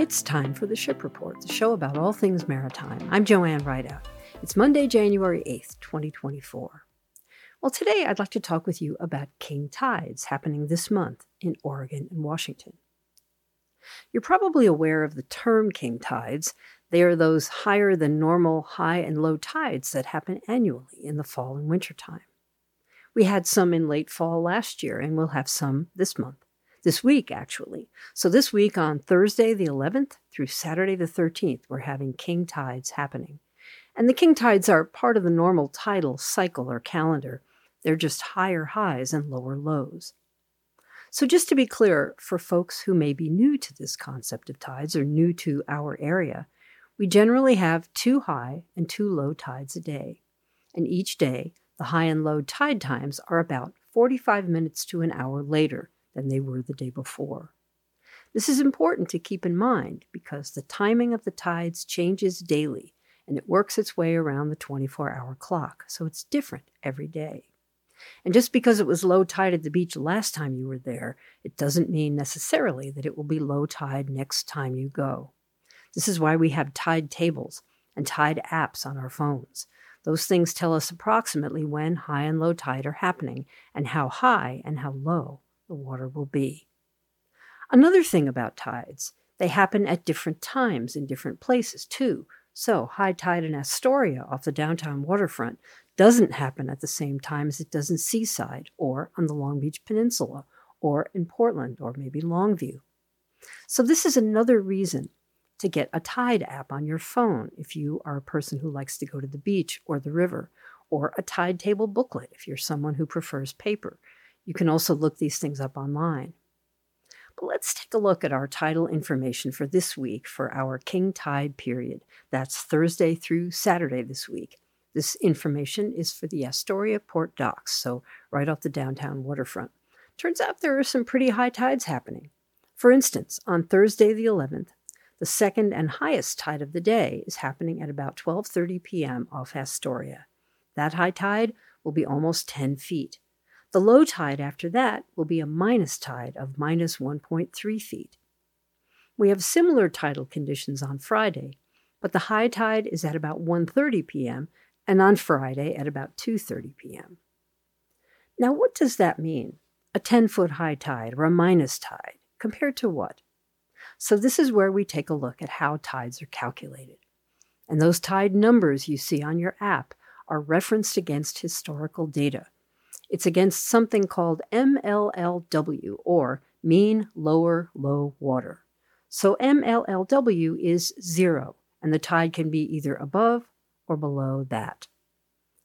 It's time for the Ship Report, the show about all things maritime. I'm Joanne Rideout. It's Monday, January 8th, 2024. Well, today I'd like to talk with you about king tides happening this month in Oregon and Washington. You're probably aware of the term king tides. They are those higher than normal high and low tides that happen annually in the fall and winter time. We had some in late fall last year, and we'll have some this month this week, actually. So, this week on Thursday the 11th through Saturday the 13th, we're having king tides happening. And the king tides are part of the normal tidal cycle or calendar. They're just higher highs and lower lows. So, just to be clear, for folks who may be new to this concept of tides or new to our area, we generally have two high and two low tides a day. And each day, the high and low tide times are about 45 minutes to an hour later than they were the day before. This is important to keep in mind because the timing of the tides changes daily and it works its way around the 24 hour clock, so it's different every day. And just because it was low tide at the beach last time you were there, it doesn't mean necessarily that it will be low tide next time you go. This is why we have tide tables and tide apps on our phones. Those things tell us approximately when high and low tide are happening and how high and how low the water will be. Another thing about tides, they happen at different times in different places too. So, high tide in Astoria off the downtown waterfront doesn't happen at the same time as it does in Seaside or on the Long Beach Peninsula or in Portland or maybe Longview. So, this is another reason to get a tide app on your phone if you are a person who likes to go to the beach or the river, or a tide table booklet if you're someone who prefers paper. You can also look these things up online. But let's take a look at our tidal information for this week for our King Tide period. That's Thursday through Saturday this week. This information is for the Astoria Port Docks, so right off the downtown waterfront. Turns out there are some pretty high tides happening. For instance, on Thursday the 11th, the second and highest tide of the day is happening at about 12:30 p.m. off Astoria. That high tide will be almost 10 feet. The low tide after that will be a minus tide of minus 1.3 feet. We have similar tidal conditions on Friday, but the high tide is at about 1:30 p.m. and on Friday at about 2:30 p.m. Now what does that mean? A 10-foot high tide or a minus tide compared to what? So this is where we take a look at how tides are calculated. And those tide numbers you see on your app are referenced against historical data it's against something called MLLW, or mean lower low water. So MLLW is zero, and the tide can be either above or below that.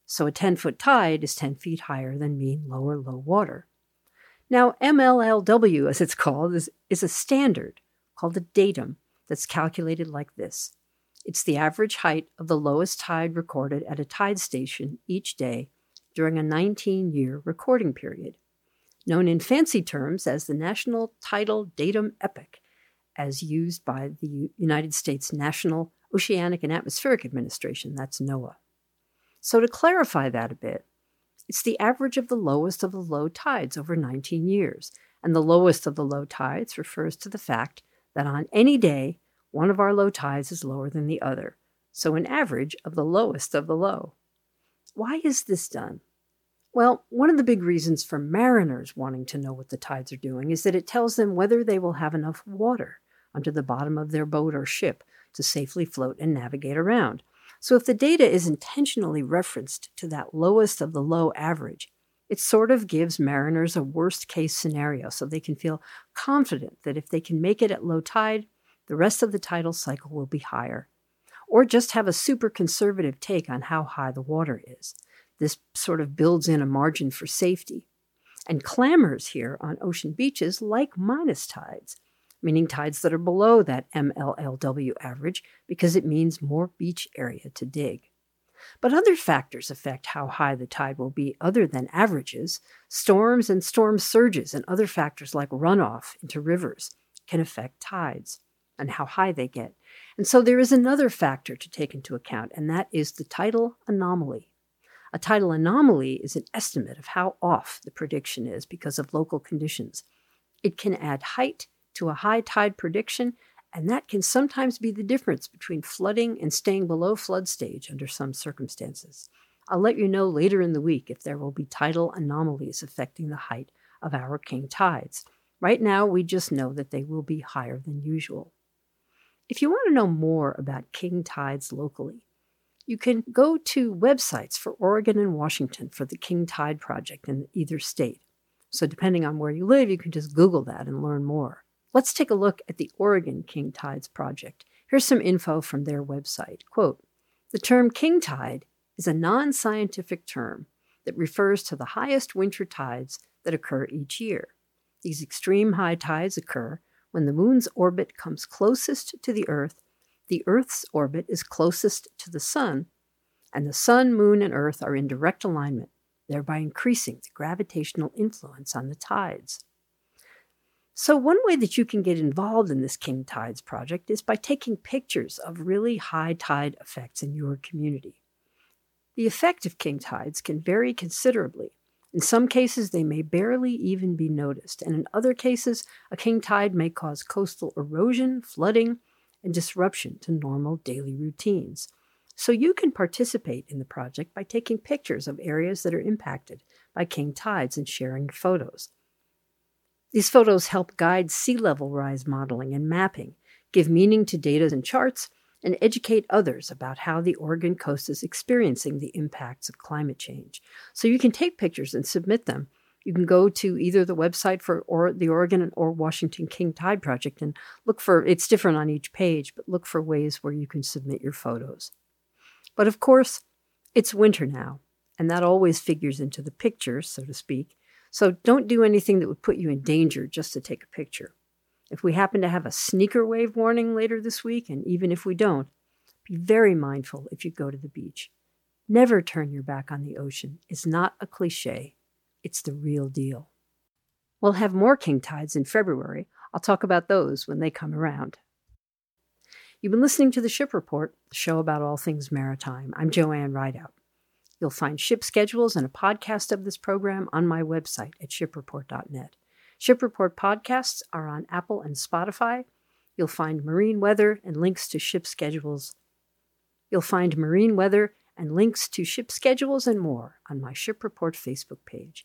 So a 10 foot tide is 10 feet higher than mean lower low water. Now, MLLW, as it's called, is, is a standard called a datum that's calculated like this it's the average height of the lowest tide recorded at a tide station each day during a 19 year recording period, known in fancy terms as the National Tidal Datum Epoch, as used by the United States National Oceanic and Atmospheric Administration, that's NOAA. So, to clarify that a bit, it's the average of the lowest of the low tides over 19 years, and the lowest of the low tides refers to the fact that on any day, one of our low tides is lower than the other, so an average of the lowest of the low. Why is this done? Well, one of the big reasons for mariners wanting to know what the tides are doing is that it tells them whether they will have enough water under the bottom of their boat or ship to safely float and navigate around. So, if the data is intentionally referenced to that lowest of the low average, it sort of gives mariners a worst case scenario so they can feel confident that if they can make it at low tide, the rest of the tidal cycle will be higher or just have a super conservative take on how high the water is. This sort of builds in a margin for safety. And clammers here on ocean beaches like minus tides, meaning tides that are below that MLLW average because it means more beach area to dig. But other factors affect how high the tide will be other than averages. Storms and storm surges and other factors like runoff into rivers can affect tides and how high they get. And so there is another factor to take into account, and that is the tidal anomaly. A tidal anomaly is an estimate of how off the prediction is because of local conditions. It can add height to a high tide prediction and that can sometimes be the difference between flooding and staying below flood stage under some circumstances. I'll let you know later in the week if there will be tidal anomalies affecting the height of our king tides. Right now, we just know that they will be higher than usual. If you want to know more about king tides locally, you can go to websites for Oregon and Washington for the King Tide Project in either state. So, depending on where you live, you can just Google that and learn more. Let's take a look at the Oregon King Tides Project. Here's some info from their website. Quote The term king tide is a non scientific term that refers to the highest winter tides that occur each year. These extreme high tides occur when the moon's orbit comes closest to the Earth the Earth's orbit is closest to the Sun, and the Sun, Moon, and Earth are in direct alignment, thereby increasing the gravitational influence on the tides. So, one way that you can get involved in this King Tides project is by taking pictures of really high tide effects in your community. The effect of king tides can vary considerably. In some cases, they may barely even be noticed, and in other cases, a king tide may cause coastal erosion, flooding, and disruption to normal daily routines. So you can participate in the project by taking pictures of areas that are impacted by king tides and sharing photos. These photos help guide sea level rise modeling and mapping, give meaning to data and charts, and educate others about how the Oregon coast is experiencing the impacts of climate change. So you can take pictures and submit them you can go to either the website for or the Oregon or Washington King Tide Project and look for it's different on each page, but look for ways where you can submit your photos. But of course, it's winter now, and that always figures into the picture, so to speak. So don't do anything that would put you in danger just to take a picture. If we happen to have a sneaker wave warning later this week, and even if we don't, be very mindful if you go to the beach. Never turn your back on the ocean. It's not a cliche. It's the real deal. We'll have more king tides in February. I'll talk about those when they come around. You've been listening to the Ship Report, the show about all things maritime. I'm Joanne Rideout. You'll find ship schedules and a podcast of this program on my website at shipreport.net. Ship Report podcasts are on Apple and Spotify. You'll find marine weather and links to ship schedules. You'll find marine weather and links to ship schedules and more on my Ship Report Facebook page.